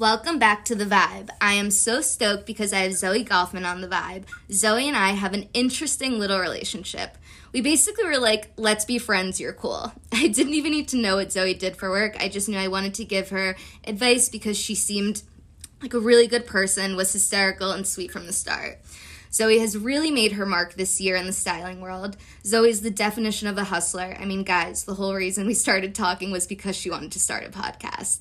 Welcome back to The Vibe. I am so stoked because I have Zoe Gofman on The Vibe. Zoe and I have an interesting little relationship. We basically were like, let's be friends, you're cool. I didn't even need to know what Zoe did for work. I just knew I wanted to give her advice because she seemed like a really good person, was hysterical and sweet from the start. Zoe has really made her mark this year in the styling world. Zoe is the definition of a hustler. I mean, guys, the whole reason we started talking was because she wanted to start a podcast.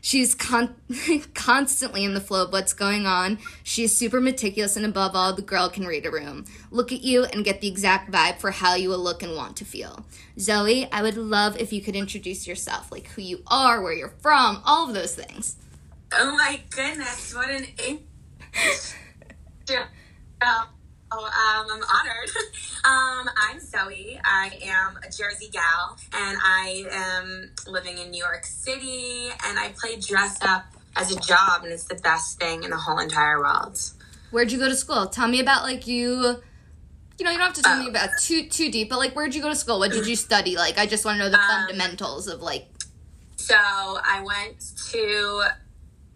She's con- constantly in the flow of what's going on. She is super meticulous, and above all, the girl can read a room, look at you, and get the exact vibe for how you will look and want to feel. Zoe, I would love if you could introduce yourself, like who you are, where you're from, all of those things. Oh my goodness, what an in- Oh, um, I'm honored. um, I'm Zoe. I am a Jersey gal, and I am living in New York City, and I play dress up as a job, and it's the best thing in the whole entire world. Where'd you go to school? Tell me about like you. You know, you don't have to tell me about too too deep, but like, where'd you go to school? What did you study? Like, I just want to know the fundamentals of like. So I went to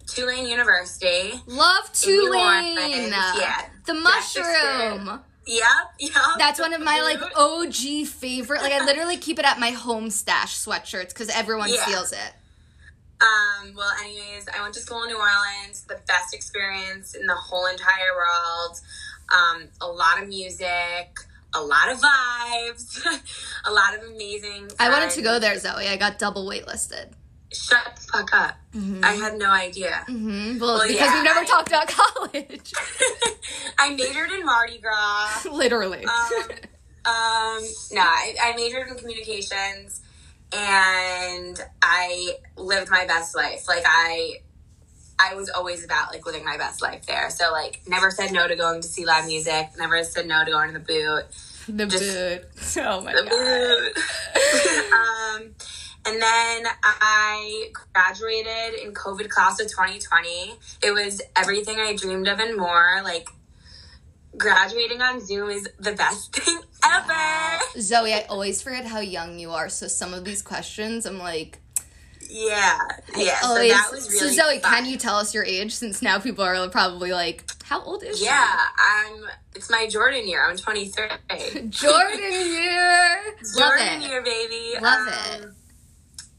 Tulane University. Love Tulane. Yeah. The mushroom. Yep, yep. That's one of my like OG favorite. Like I literally keep it at my home stash sweatshirts because everyone Yeah. steals it. Um, well, anyways, I went to school in New Orleans. The best experience in the whole entire world. Um, a lot of music, a lot of vibes, a lot of amazing. I wanted to go there, Zoe. I got double waitlisted. Shut the fuck up. I had no idea. hmm Well, Well, because yeah, we've never I- talked about college. I majored in Mardi Gras. Literally. Um, um, no, I, I majored in communications, and I lived my best life. Like I, I was always about like living my best life there. So like, never said no to going to see live music. Never said no to going to the boot. the just- boot. Oh my The god. boot. um, and then I graduated in COVID class of 2020. It was everything I dreamed of and more. Like graduating on Zoom is the best thing ever. Zoe, I always forget how young you are. So some of these questions, I'm like, Yeah, yeah. So that was really so Zoe, fun. can you tell us your age? Since now people are probably like, how old is she? Yeah, I'm. It's my Jordan year. I'm 23. Jordan year. Love Jordan year, baby. Love Um, it.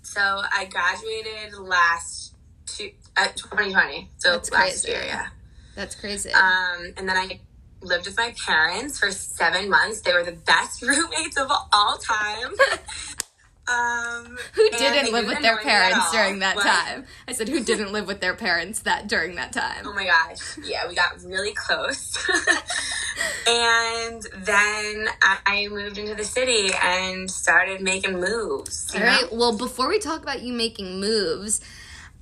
So I graduated last two, uh, 2020. So That's last crazy. year, yeah. That's crazy. Um, and then I lived with my parents for seven months. They were the best roommates of all time. um, who didn't live with their annoy me at parents during that What? time? I said, who didn't live with their parents that during that time? Oh my gosh. Yeah, we got really close. and then I moved into the city and started making moves. All know? right. Well, before we talk about you making moves,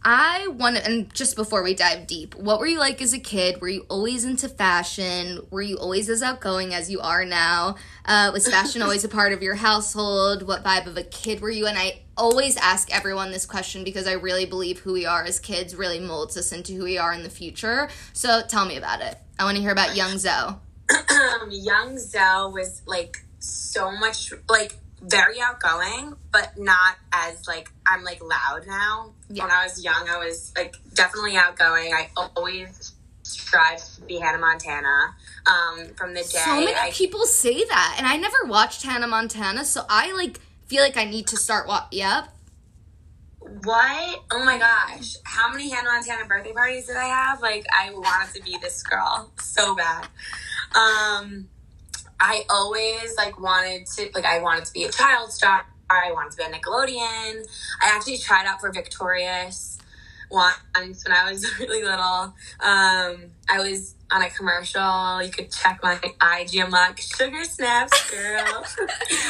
I want to, and just before we dive deep, what were you like as a kid? Were you always into fashion? Were you always as outgoing as you are now? Uh, was fashion always a part of your household? What vibe of a kid were you? And I always ask everyone this question because I really believe who we are as kids really molds us into who we are in the future. So tell me about it. I want to hear about young Zoe. um, young Zoe was like so much like very outgoing, but not as like I'm like loud now. Yeah. When I was young, I was like definitely outgoing. I always strived to be Hannah Montana. Um, from the day So many I people say that, and I never watched Hannah Montana, so I like feel like I need to start. Wa- yep. What? Oh my gosh. How many Hannah Montana birthday parties did I have? Like, I wanted to be this girl so bad. Um, I always, like, wanted to, like, I wanted to be a child star. I wanted to be on Nickelodeon. I actually tried out for Victorious once when I was really little. Um, I was on a commercial. You could check my IG. I'm like, sugar snaps, girl.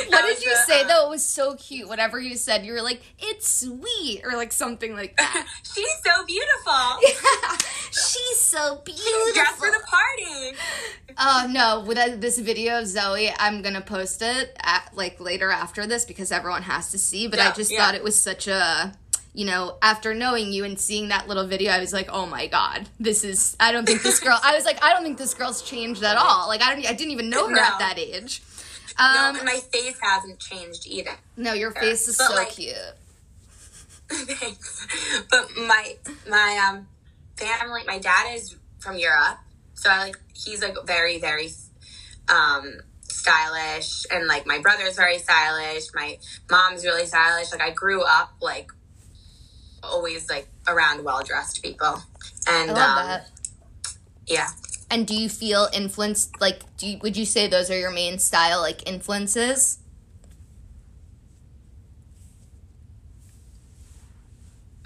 What did you say though? It was so cute. Whatever you said, you were like, "It's sweet" or like something like that. She's so beautiful. She's so Dressed beautiful. for the party. Oh no! With uh, this video of Zoe, I'm gonna post it at, like later after this because everyone has to see. But I just yeah. thought it was such a, you know, after knowing you and seeing that little video, I was like, oh my god, this is. I don't think this girl. I was like, I don't think this girl's changed at all. Like I don't. I didn't even know her No. at that age. No, Um, and my face hasn't changed either. no, your face is But, so like, cute. Thanks. But my my um family, my dad is from Europe, so I like he's like very very um stylish and like my brother's very stylish my mom's really stylish like i grew up like always like around well dressed people and um, yeah And do you feel influenced? Like, do you, would you say those are your main style like influences?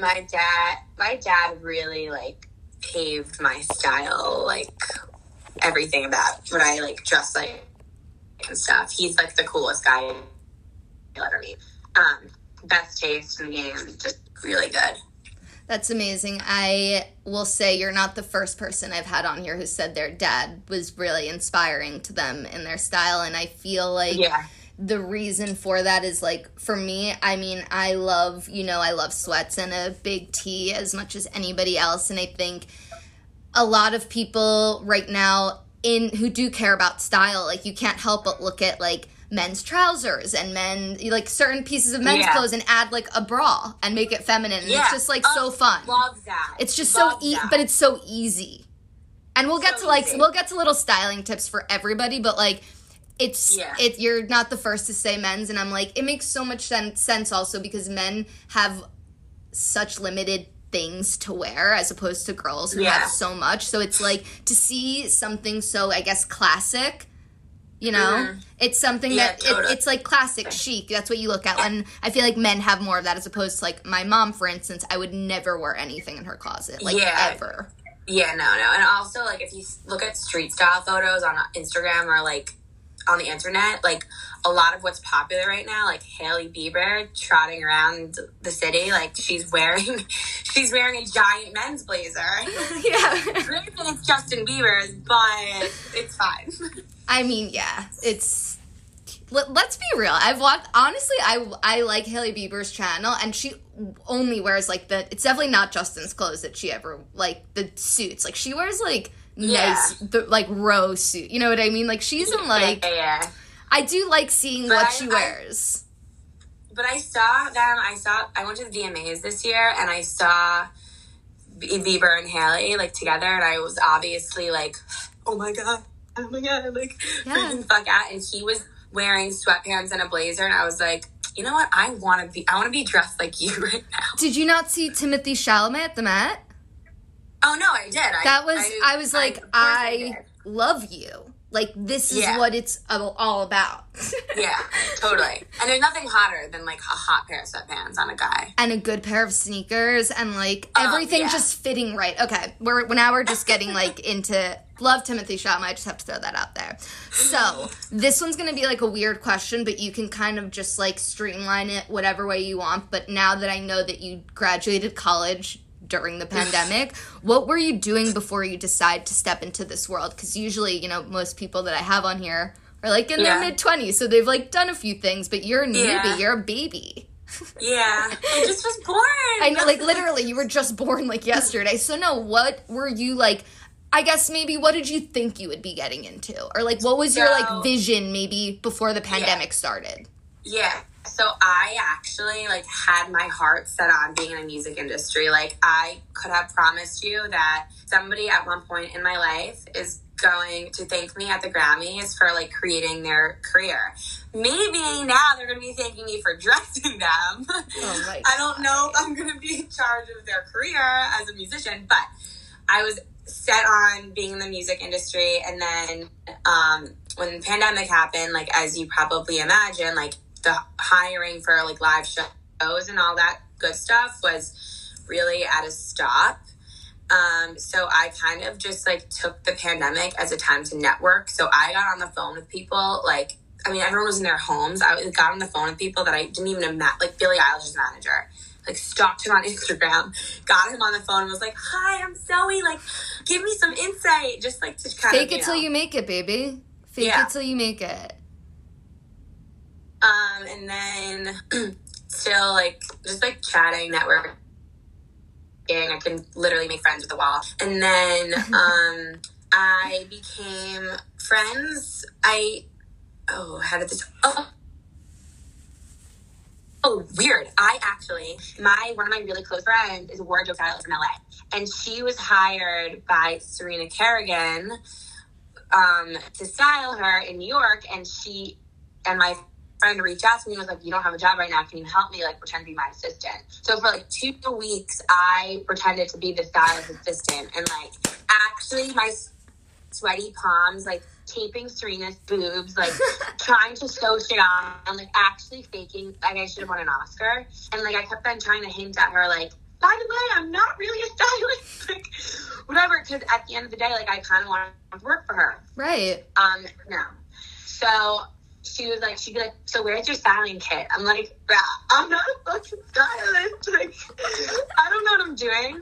my dad my dad really like paved my style like everything about what i like dress like and stuff he's like the coolest guy you'll ever meet um best taste in the game just really good That's amazing. I will say you're not the first person I've had on here who said their dad was really inspiring to them in their style, and I feel like yeah the reason for that is like for me i mean i love you know i love sweats and a big tee as much as anybody else and i think a lot of people right now in who do care about style like you can't help but look at like men's trousers and men like certain pieces of men's Yeah. clothes and add like a bra and make it feminine yeah it's just like so Oh, fun love that it's just Love so e- that. but it's so easy. And we'll get So to like easy. we'll get to little styling tips for everybody, but like it's Yeah. it you're not the first to say men's and I'm like it makes so much sen- sense also because men have such limited things to wear as opposed to girls who Yeah. have so much. So it's like to see something so I guess classic you know, Mhm. it's something Yeah, that it, totally. it's like classic chic. That's what you look at. And I feel like men have more of that as opposed to like my mom, for instance. I would never wear anything in her closet, like Yeah. ever. Yeah, no, no. And also, like, if you look at street style photos on Instagram or, like, on the internet, like, a lot of what's popular right now, like Hailey Bieber trotting around the city, like, she's wearing, she's wearing a giant men's blazer. yeah. Granted, it's Justin Bieber's, but it's fine. I mean, yeah, it's. Let, let's be real. I've watched. Honestly, I I like Hailey Bieber's channel, and she only wears like the. It's definitely not Justin's clothes that she ever like the suits. Like she wears like Yeah. nice, the, like row suit. You know what I mean? Like she's in like. yeah, yeah. I do like seeing But what I- she I- wears. But I saw them. I saw. I went to the VMAs this year, and I saw Bieber and Hailey like together, and I was obviously like, "Oh my god, oh my god!" Like Yeah. freaking fuck out. And he was wearing sweatpants and a blazer, and I was like, "You know what? I want to be. I want to be dressed like you right now." Did you not see Timothée Chalamet at the Met? Oh no, I did. I, That was. I, was like, course I, love you. Like this is Yeah. what it's all about. yeah, totally. And there's nothing hotter than like a hot pair of sweatpants on a guy. and a good pair of sneakers and like Oh, everything yeah. just fitting right. Okay, we're now we're just getting like into love Timothée Chalamet. I just have to throw that out there. So this one's gonna be like a weird question, but you can kind of just like streamline it whatever way you want. But now that I know that you graduated college during the pandemic, what were you doing before you decide to step into this world? Because usually, you know, most people that I have on here are like in Yeah. their mid twenties, so they've like done a few things. But you're a newbie. Yeah. You're a baby. Yeah, I just was born. I know, like literally, you were just born like yesterday. So no, what were you like? I guess maybe what did you think you would be getting into, or like what was your like vision maybe before the pandemic started? Yeah. So I actually like had my heart set on being in the music industry. Like I could have promised you that somebody at one point in my life is going to thank me at the Grammys for like creating their career. Maybe now they're going to be thanking me for dressing them. Oh I don't know if I'm going to be in charge of their career as a musician, but I was set on being in the music industry. And then um, when the pandemic happened, like as you probably imagine, like the hiring for like live shows and all that good stuff was really at a stop. Um, so I kind of just like took the pandemic as a time to network. So I got on the phone with people like I mean everyone was in their homes. I got on the phone with people that I didn't even imagine, like Billie Eilish's manager. Like stalked him on Instagram, got him on the phone, and was like, "Hi, I'm Zoe. Like, give me some insight, just like to kind Fake of it till you make it, baby. Fake Yeah. it till you make it. Um, and then still like just like chatting, networking. I can literally make friends with the wall. And then um, I became friends. I oh, how did this? Oh, Oh, weird. I actually, my one of my really close friends is a wardrobe stylist from LA, and she was hired by Serena Kerrigan um, to style her in New York, and she and my friend reached out to me and was like, "You don't have a job right now. Can you help me? Like, pretend to be my assistant." So for like two weeks, I pretended to be the stylist assistant, and like actually, my sweaty palms, like taping Serena's boobs, like trying to sew shit on, and like actually faking like I should have won an Oscar. And like I kept on trying to hint at her, like, by the way, I'm not really a stylist, like whatever. Because at the end of the day, like I kind of want to work for her. Right. Um. No. So she was like, she'd be like, so where's your styling kit? I'm like, I'm not a fucking stylist. Like, I don't know what I'm doing.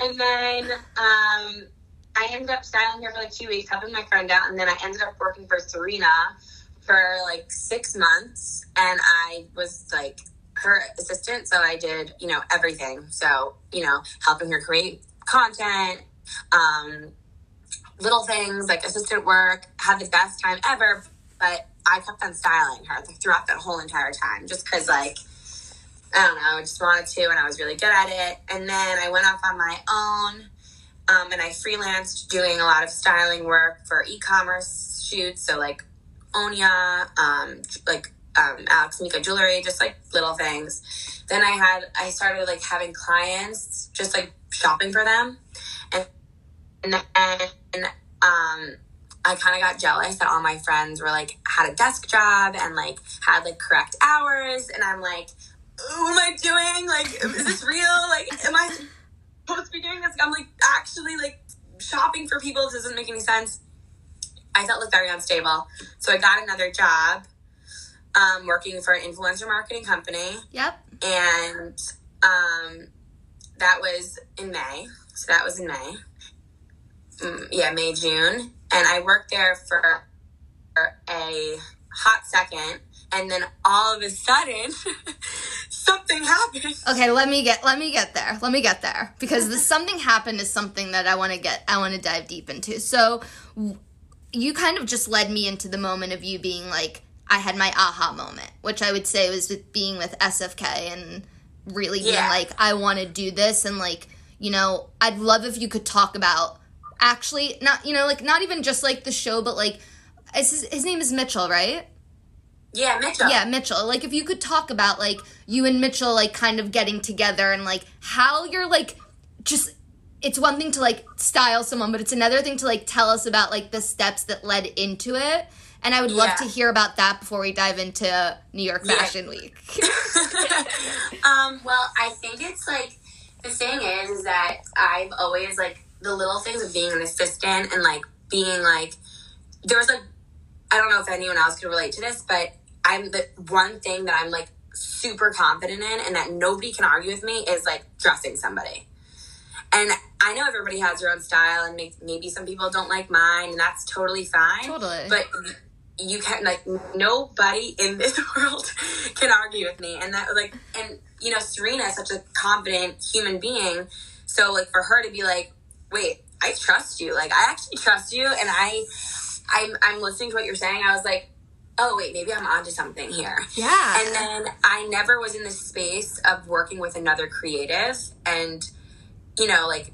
And then um, I ended up styling her for like two weeks, helping my friend out, and then I ended up working for Serena for like six months, and I was like her assistant, so I did you know everything. So you know, helping her create content, um, little things like assistant work. Had the best time ever, but I kept on styling her throughout that whole entire time, just because like. I don't know, I just wanted to, and I was really good at it. And then I went off on my own um, and I freelanced doing a lot of styling work for e-commerce shoots. So like Onia, um, like um, Alex Mika jewelry, just like little things. Then I had I started like having clients, just like shopping for them, and then um, I kind of got jealous that all my friends were like had a desk job and like had like correct hours, and I'm like, what am I doing? Like, is this real? Like, am I supposed to be doing this? I'm like actually like shopping for people. This doesn't make any sense. I felt like very unstable. So I got another job um, working for an influencer marketing company. Yep. And um, that was in May. So that was in May. Mm, yeah, May, June. And I worked there for a hot second. And then all of a sudden, something happened. Okay, let me get let me get there. Let me get there because the something happened is something that I want to get I want to dive deep into. So you kind of just led me into the moment of you being like I had my aha moment, which I would say was with being with SFK and really being Yeah. like I want to do this and like, you know, I'd love if you could talk about actually not, you know, like not even just like the show but like his, his name is Mitchell, right? Yeah, Mitchell. Yeah, Mitchell. Like if you could talk about like you and Mitchell like kind of getting together and like how you're like just it's one thing to like style someone, but it's another thing to like tell us about like the steps that led into it. And I would love Yeah. to hear about that before we dive into New York Yeah. Fashion Week. um, well, I think it's like the thing is, is that I've always like the little things of being an assistant and like being like there was like I don't know if anyone else could relate to this, but I'm the one thing that I'm like super confident in and that nobody can argue with me is like dressing somebody. And I know everybody has their own style, and may- maybe some people don't like mine, and that's totally fine. Totally. But you can't like nobody in this world can argue with me, and that like and you know Serena is such a confident human being, so like for her to be like, wait, I trust you, like I actually trust you, and I, I'm I'm listening to what you're saying. I was like, oh wait, maybe I'm onto something here. yeah. And then I never was in the space of working with another creative and, you know, like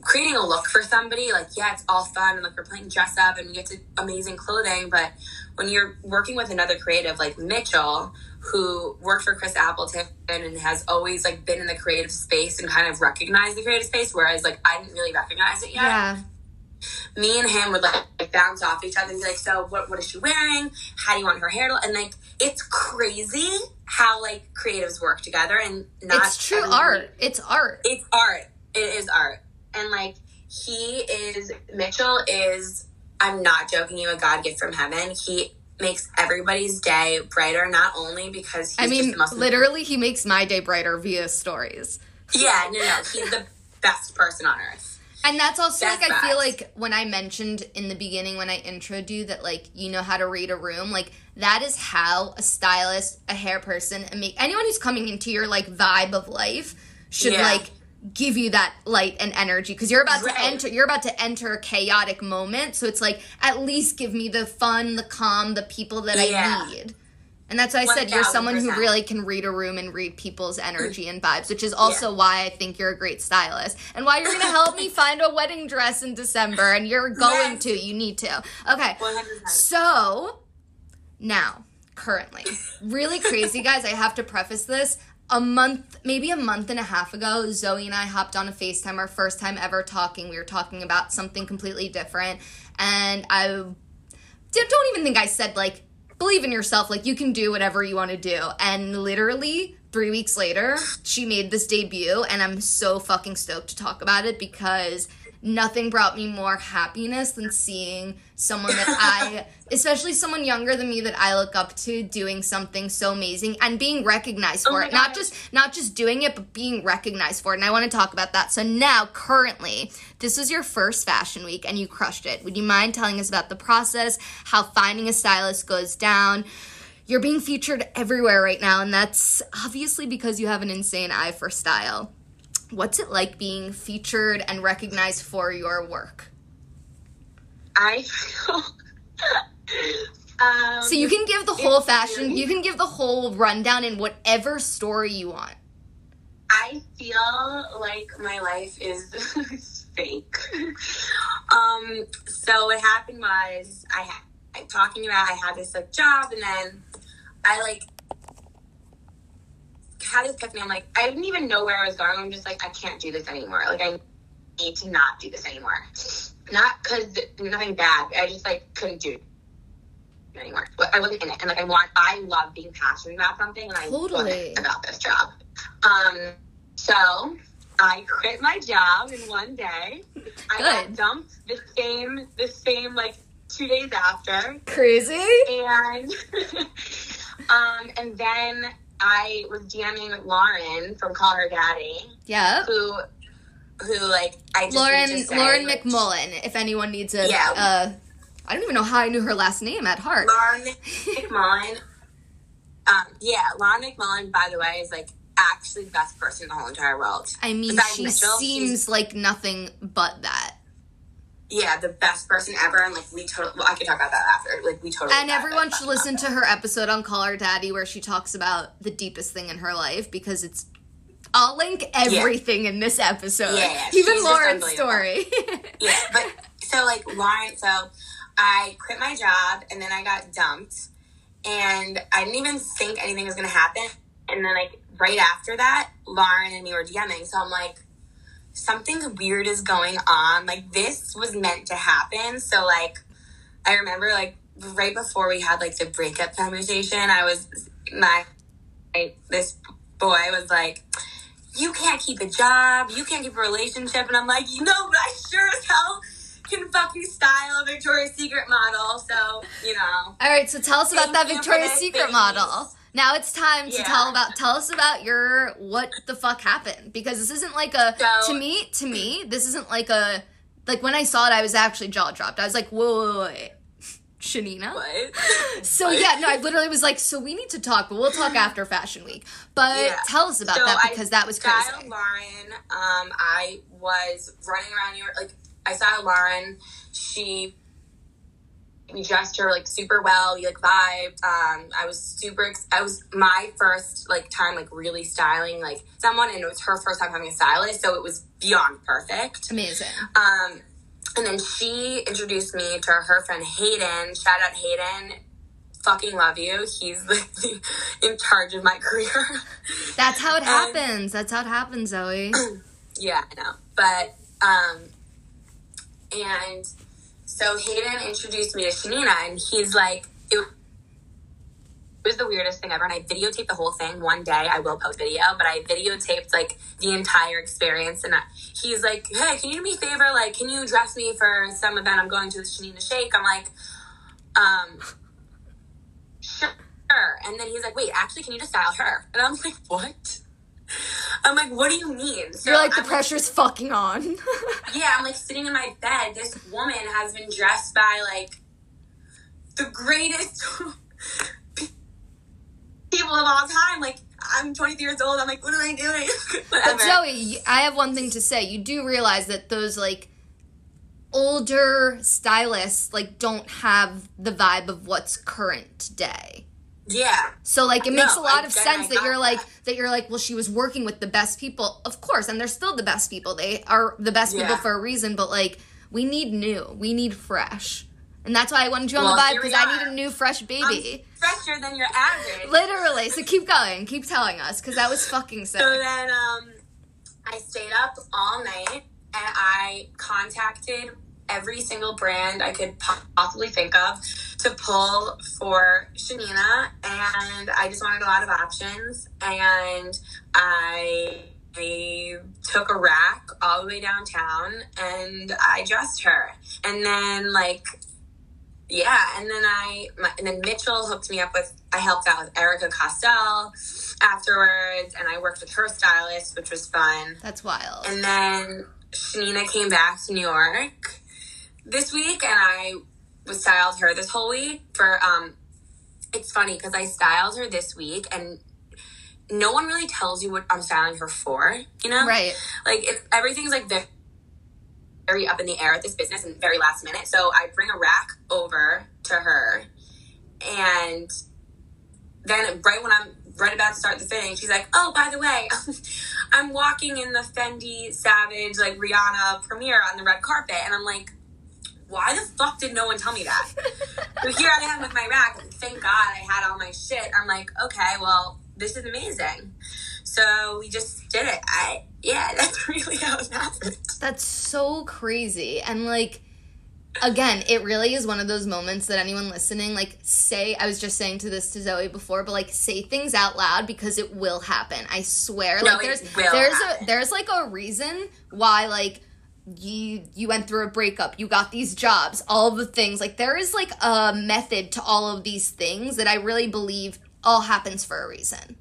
creating a look for somebody. Like, yeah, it's all fun and like we're playing dress up and we get to amazing clothing. But when you're working with another creative like Mitchell, who worked for Chris Appleton and has always like been in the creative space and kind of recognized the creative space, whereas like I didn't really recognize it yet yeah. me and him would like bounce off each other and be like, "So what? What is she wearing? How do you want her hair to?" And like, it's crazy how like creatives work together and not. It's true everybody- art. It's art. It's art. It is art, and like he is Mitchell is. I'm not joking you. A God gift from heaven. He makes everybody's day brighter. Not only because he's I mean, literally he makes my day brighter via stories. Yeah, no, no, he's the best person on earth. And that's also That's like I feel like when I mentioned in the beginning when I introed you that like you know how to read a room, like that is how a stylist, a hair person, and make anyone who's coming into your like vibe of life should Yeah. like give you that light and energy because you're about Right. to enter you're about to enter a chaotic moment so it's like at least give me the fun the calm the people that Yeah. i need And that's why I said you're someone who 1000%. really can read a room and read people's energy and vibes, which is also why I think you're a great stylist and why you're going to help me find a wedding dress in December. And you're going Yes. to. You need to. Okay. 100%. So now, currently, really crazy, guys. I have to preface this. A month, maybe a month and a half ago, Zoe and I hopped on a FaceTime, our first time ever talking. We were talking about something completely different. And I don't even think I said, like, believe in yourself, like, you can do whatever you want to do. And literally, three weeks later, she made this debut. And I'm so fucking stoked to talk about it because nothing brought me more happiness than seeing someone that I, especially someone younger than me that I look up to, doing something so amazing and being recognized oh for Oh it. Not just not just doing it, but being recognized for it. And I want to talk about that. So now, currently, this was your first fashion week and you crushed it. Would you mind telling us about the process, how finding a stylist goes down? You're being featured everywhere right now, and that's obviously because you have an insane eye for style. What's it like being featured and recognized for your work? I feel. um, So you can give the whole fashion, you can give the whole rundown in whatever story you want. I feel like my life is fake. um, so what happened was I had I, talking about I had this like job and then I like had this epiphany. I'm like I didn't even know where I was going. I'm just like I can't do this anymore. Like I need to not do this anymore. Not because nothing bad. I just like couldn't do it anymore. But I wasn't in it, and like I want. I love being passionate about something, and I Totally. about this job. Um, so I quit my job in one day. I got Good. dumped the same, the same like two days after, Crazy? and um, and then I was DMing Lauren from Call Her Daddy, Yeah. who, who like I just Lauren need to say, Lauren like, McMullen, if anyone needs a Yeah. uh I don't even know how I knew her last name at heart. Lauren McMullen. Um, yeah, Lauren McMullen, by the way, is like actually the best person in the whole entire world. I mean, Besides she Mitchell, seems like nothing but that. Yeah, the best person ever, and like we totally. Well, I could talk about that after. Like we totally. And everyone should listen to her episode on Call Her Daddy where she talks about the deepest thing in her life because it's. I'll link everything in this episode. Yeah, yeah, Even she's Lauren's story. Yeah, but so like Lauren, so I quit my job and then I got dumped, and I didn't even think anything was gonna happen. And then like right after that, Lauren and me were DMing, so I'm like, something weird is going on. Like this was meant to happen. So like, I remember like right before we had like the breakup conversation, I was my I, this boy was like. You can't keep a job. You can't keep a relationship. And I'm like, you know, but I sure as hell can fucking style a Victoria's Secret model. So, you know. All right, so tell us about that Victoria's Secret model. Now it's time to Yeah. tell about tell us about your what the fuck happened because this isn't like a So- to me to me this isn't like a like when I saw it I was actually jaw dropped. I was like, whoa, whoa, wait, wait. Shanina. What? So What? yeah, no, I literally was like, so we need to talk, but we'll talk after Fashion Week. But Yeah. tell us about So that I because that was crazy. Lauren. Um, I was running around New York. Like, I styled Lauren. She, we dressed her like super well. We like vibed. Um, I was super. Ex- I was my first like time like really styling like someone, and it was her first time having a stylist, so it was beyond perfect. Amazing. Um, and then she introduced me to her friend Hayden. Shout out Hayden. Fucking love you. He's like in charge of my career. That's how it And- happens. That's how it happens, Zoe. yeah, I know. But um, and so Hayden introduced me to Shanina, and he's like, it was the weirdest thing ever. And I videotaped the whole thing one day. I will post video, but I videotaped like the entire experience. And I, he's like, "Hey, can you do me a favor? Like, can you dress me for some event I'm going to with Shanina Shaik?" I'm like, um. Sure. And then he's like, wait, actually, can you just style her? And I'm like, what? I'm like, what do you mean? So You're like the I'm pressure's fucking on. yeah, I'm like sitting in my bed. This woman has been dressed by like the greatest people of all time. Like, I'm 23 years old. I'm like, what am I doing? But. Zoe, I have one thing to say. You do realize that those like older stylists like don't have the vibe of what's current day. Yeah. So like it makes No, a lot I- of sense that you're like that. that you're like well she was working with the best people. Of course, and they're still the best people. They are the best people for a reason, but like we need new. We need fresh. And that's why I wanted you on the vibe because I need a new fresh baby. Fresher than your average. Literally. So keep going. Keep telling us because that was fucking sick. So then um, I stayed up all night and I contacted every single brand I could possibly think of to pull for Shanina. And I just wanted a lot of options. And I, I took a rack all the way downtown and I dressed her. And then, like, yeah, and then I, my, and then Mitchell hooked me up with. I helped out with Erika Costell afterwards, and I worked with her stylist, which was fun. That's wild. And then Shanina came back to New York this week, and I was styled her this whole week for. um It's funny because I styled her this week, and no one really tells you what I'm styling her for. You know, Right. like if everything's like very, very up in the air at this business and very last minute. So I bring a rack over to her, and then right when I'm right about to start the fitting, she's like, "Oh, by the way, I'm walking in the Fenty Savage like Rihanna premiere on the red carpet," and I'm like. Why the fuck did no one tell me that? so here I am with my rack. Thank God I had all my shit. I'm like, okay, well, this is amazing. So we just did it. I yeah, that's really how it happened. That's so crazy. And like again, it really is one of those moments that anyone listening like say I was just saying to this to Zoe before, but like say things out loud because it will happen. I swear. No, like it there's will there's happen. a there's like a reason why like you you went through a breakup, you got these jobs, all the things. Like there is like a method to all of these things that I really believe all happens for a reason.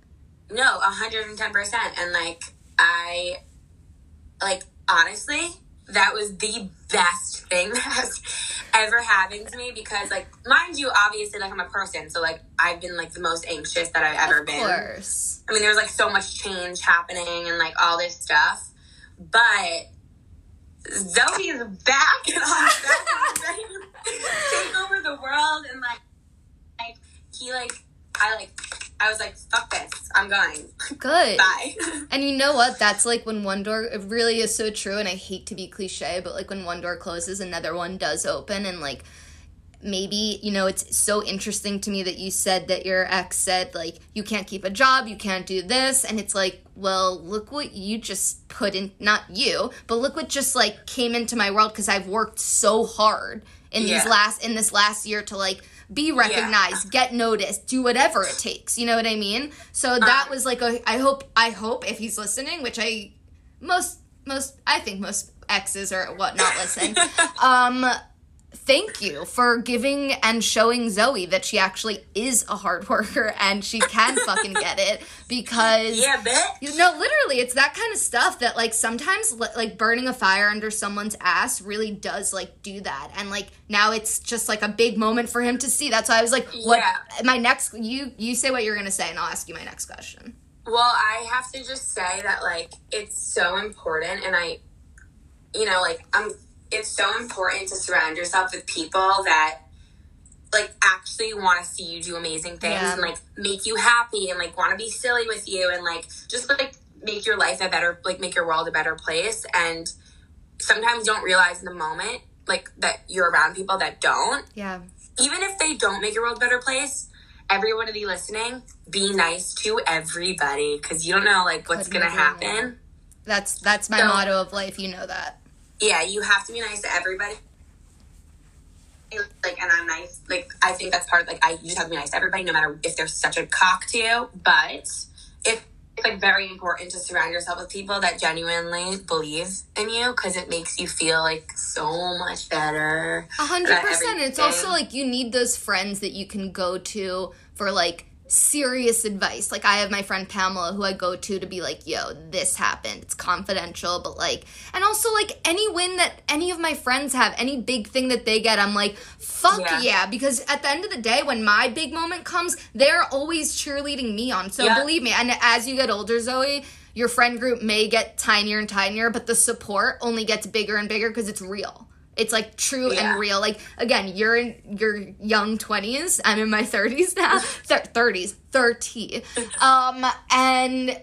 No, hundred and ten percent. And like I, like honestly, that was the best thing that has ever happened to me because, like, mind you, obviously, like I'm a person, so like I've been like the most anxious that I've ever Of been. course. I mean, there was like so much change happening and like all this stuff, but Zoe is back and I'm back and ready to take over the world and like, like he like I like I was like fuck this I'm going Good. bye And you know what? That's like when one door, it really is so true. And I hate to be cliche, but like when one door closes, another one does open. And like maybe, you know, it's so interesting to me that you said that your ex said, like, you can't keep a job, you can't do this. And it's like, well, look what you just put in, not you, but look what just like came into my world because I've worked so hard in these last, in this last year to like, be recognized, get noticed, do whatever it takes. You know what I mean? So that Um, was like a I hope I hope if he's listening, which I most most I think most exes or whatnot listen. um thank you for giving and showing Zoe that she actually is a hard worker and she can fucking get it because yeah bitch you know, literally, it's that kind of stuff that like sometimes like burning a fire under someone's ass really does like do that. And like now it's just like a big moment for him to see. That's why I was like, what Yeah. my next you you say what you're going to say and I'll ask you my next question. well I have to just say that like it's so important and I you know like I'm it's so important to surround yourself with people that like actually want to see you do amazing things Yeah. and like make you happy and like want to be silly with you and like just like make your life a better like make your world a better place and sometimes you don't realize in the moment like that you're around people that don't Yeah. even if they don't make your world a better place everyone of you listening be nice to everybody because you don't know like what's Couldn't gonna happen That's that's my So- motto of life, you know that. Yeah, you have to be nice to everybody. Like, and I'm nice. Like, I think that's part of like I you just have to be nice to everybody, no matter if they're such a cock to you. But if it's like very important to surround yourself with people that genuinely believe in you because it makes you feel like so much better. A hundred percent. It's also like you need those friends that you can go to for like serious advice. Like I have my friend Pamela who I go to to be like, "Yo, this happened. It's confidential." But like, and also like any win that any of my friends have, any big thing that they get, I'm like, "Fuck yeah!" Yeah. Because at the end of the day, when my big moment comes, they're always cheerleading me on. So Yeah. believe me. And as you get older, Zoe. Your friend group may get tinier and tinier, but the support only gets bigger and bigger because it's real It's like true Yeah. and real. Like again, you're in your young 20s. I'm in my 30s now. Thir- 30s, 30. Um and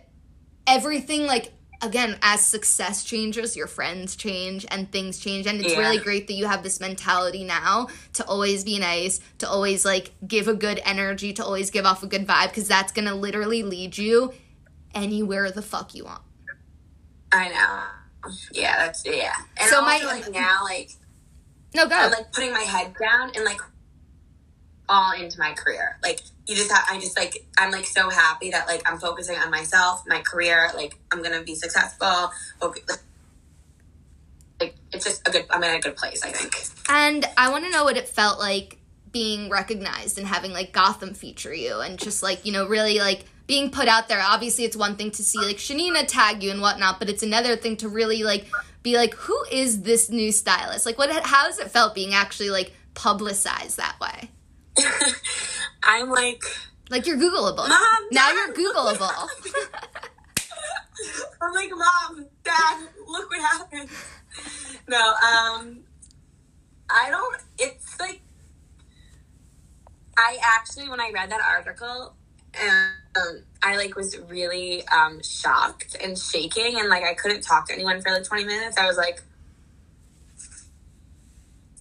everything like again as success changes your friends change and things change and it's Yeah. really great that you have this mentality now to always be nice to always like give a good energy to always give off a good vibe because that's gonna literally lead you anywhere the fuck you want I know. Yeah, that's yeah. And So also, my- like now, like no go I'm like putting my head down and like all into my career. Like you just, ha- I just like, I'm like so happy that like I'm focusing on myself, my career. Like I'm gonna be successful. Like it's just a good. I'm in a good place. I think. And I want to know what it felt like being recognized and having like Gotham feature you and just like, you know, really like being put out there. Obviously, it's one thing to see like Shanina tag you and whatnot, but it's another thing to really like be like, who is this new stylist? Like, what, how has it felt being actually like publicized that way? I'm like, Like, you're Googleable. Mom, now Dad, you're Googleable. I'm like, mom, dad, look what happened. No, um, I don't. It's like, I actually, when I read that article, um, I like was really um shocked and shaking, and like I couldn't talk to anyone for like 20 minutes. I was like,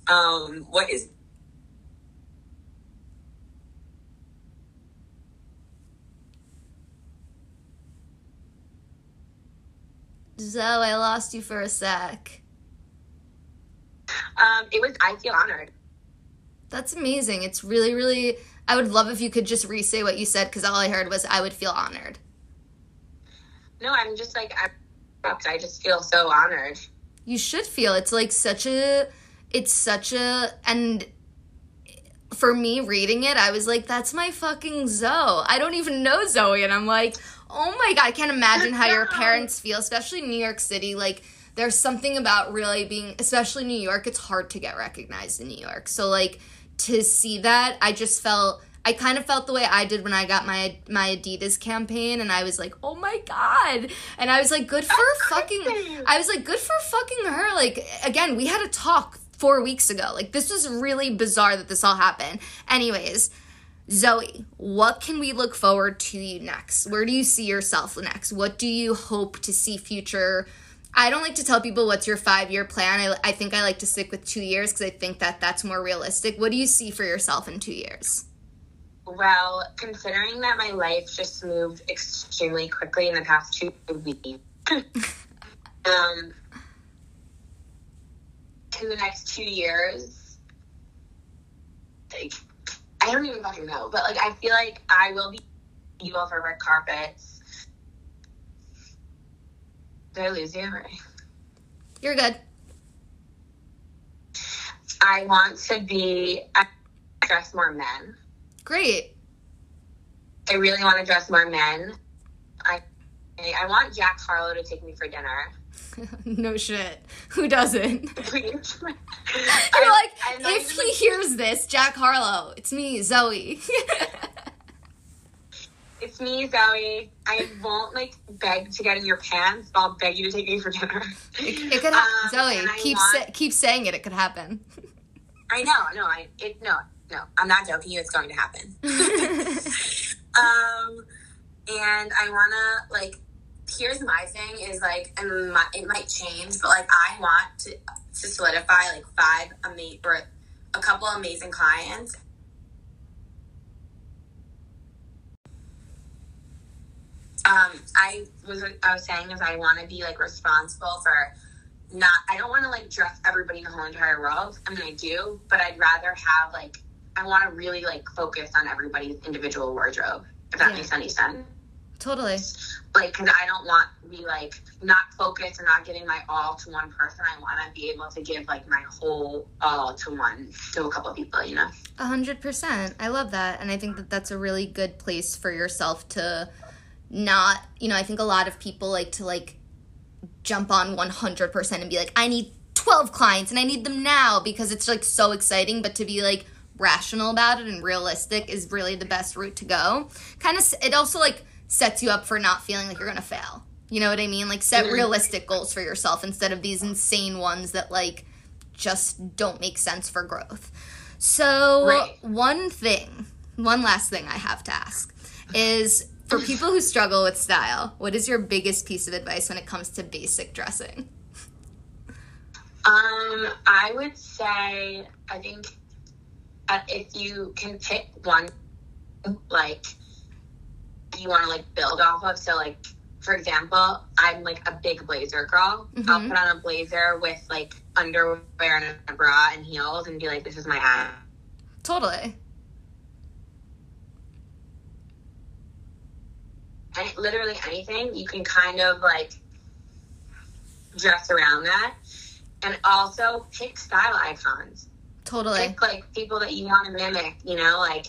um, what is Zoe, I lost you for a sec. um? It was. I feel honored. That's amazing. It's really, really. I would love if you could just re say what you said because all I heard was I would feel honored. No, I'm just like I'm. I just feel so honored. You should feel it's like such a. It's such a. And for me reading it, I was like, that's my fucking Zoe. I don't even know Zoe. And I'm like, oh my God, I can't imagine how your parents feel, especially in New York City. Like, there's something about really being, especially New York, it's hard to get recognized in New York. So, like, to see that, I just felt. I kind of felt the way I did when I got my my Adidas campaign, and I was like, "Oh my god!" And I was like, "Good for fucking." I was like, "Good for fucking her." Like again, we had a talk four weeks ago. Like this was really bizarre that this all happened. Anyways, Zoe, what can we look forward to you next? Where do you see yourself next? What do you hope to see future? I don't like to tell people what's your five year plan. I, I think I like to stick with two years because I think that that's more realistic. What do you see for yourself in two years? Well, considering that my life just moved extremely quickly in the past two weeks, um, in the next two years, like, I don't even fucking know, but like, I feel like I will be you our red carpets. Did I lose you? You're good. I want to be, I dress more men. Great. I really want to dress more men. I I want Jack Harlow to take me for dinner. no shit. Who doesn't? You're I- like, if he hears this, Jack Harlow, it's me, Zoe. It's me, Zoe. I won't like beg to get in your pants. But I'll beg you to take me for dinner. it could ha- Um, Zoe, keep want- sa- keep saying it. It could happen. I know, no, I it no, no. I'm not joking you. It's going to happen. um, and I wanna like. Here's my thing: is like, and my, it might change, but like, I want to to solidify like five ama- or a couple amazing clients um, I was I was saying is I want to be like responsible for not. I don't want to like dress everybody in the whole entire world. I mean, I do, but I'd rather have like I want to really like focus on everybody's individual wardrobe. If that Yeah. makes any sense. totally. Like, because I don't want to be like not focused and not giving my all to one person. I want to be able to give like my whole all to one to a couple of people. You know. A hundred percent. I love that, and I think that that's a really good place for yourself to not. You know, I think a lot of people like to like jump on one hundred percent and be like, I need twelve clients and I need them now because it's like so exciting. But to be like rational about it and realistic is really the best route to go. Kind of, it also like sets you up for not feeling like you're gonna fail. You know what I mean? Like set Mhm. realistic goals for yourself instead of these insane ones that like just don't make sense for growth. So, Right. one thing, one last thing I have to ask is for people who struggle with style, what is your biggest piece of advice when it comes to basic dressing? Um, I would say I think uh, if you can pick one, like you want to like build off of. So like for example, I'm like a big blazer girl. I'll Mhm. put on a blazer with like underwear and a bra and heels and be like, this is my ass. Totally. And literally anything you can kind of like dress around that. And also pick style icons. Totally. pick like people that you want to mimic, you know, like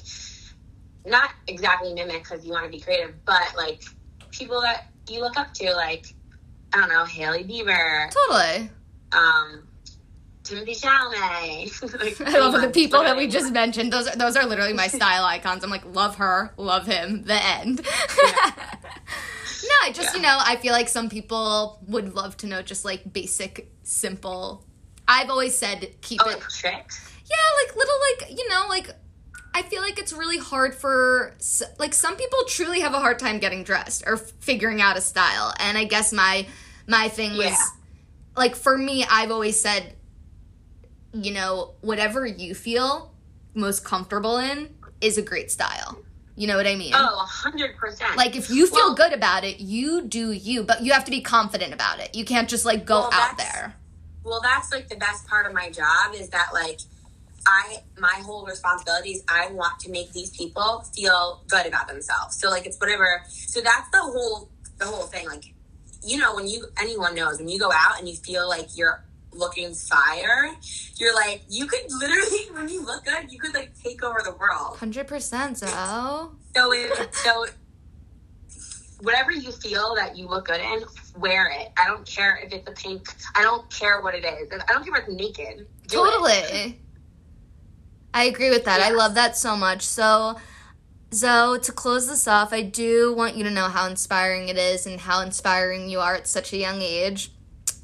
not exactly mimic because you want to be creative, but like people that you look up to, like I don't know, Hailey Bieber, Totally. um, Timothée Chalamet. like, I love the people that we just mentioned. Those are those are literally my style icons. I'm like, love her, love him. The end. no, I just you know, I feel like some people would love to know just like basic, simple. I've always said keep Oh, it. like tricks. Yeah, like little like you know like. I feel like it's really hard for like some people truly have a hard time getting dressed or figuring out a style, and I guess my my thing was Yeah. like for me, I've always said, you know, whatever you feel most comfortable in is a great style. You know what I mean? Oh, hundred percent. Like if you feel Well- good about it, you do you, but you have to be confident about it. You can't just like go Well, out there. well, that's like the best part of my job is that like I my whole responsibility is I want to make these people feel good about themselves. So like it's whatever. So that's the whole the whole thing. Like you know when you anyone knows when you go out and you feel like you're looking fire, you're like you could literally when you look good you could like take over the world. Hundred percent, so So it so whatever you feel that you look good in, wear it. I don't care if it's a pink. I don't care what it is. I don't care if it's naked. Do it. totally. I agree with that. I love that so much. So, Zoe, to close this off, I do want you to know how inspiring it is and how inspiring you are at such a young age.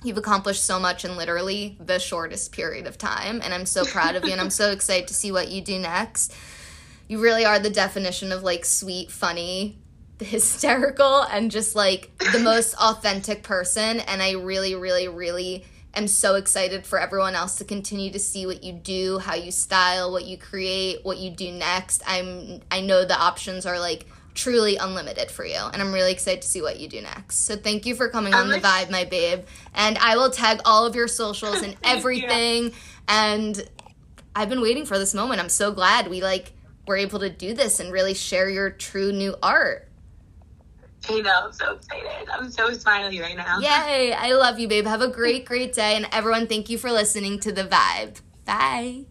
You've accomplished so much in literally the shortest period of time, and I'm so proud of you, and I'm so excited to see what you do next. You really are the definition of like sweet, funny, hysterical, and just like the most authentic person. And I really, really, really am so excited for everyone else to continue to see what you do, how you style, what you create, what you do next. I'm I know the options are like truly unlimited for you and I'm really excited to see what you do next. So thank you for coming on the vibe, my babe. And I will tag all of your socials and you. everything and I've been waiting for this moment. I'm so glad we like were able to do this and really share your true new art. I know. I'm so excited. I'm so smiley right now. Yay! I love you, babe. Have a great, great day. And everyone, thank you for listening to The Vibe. Bye.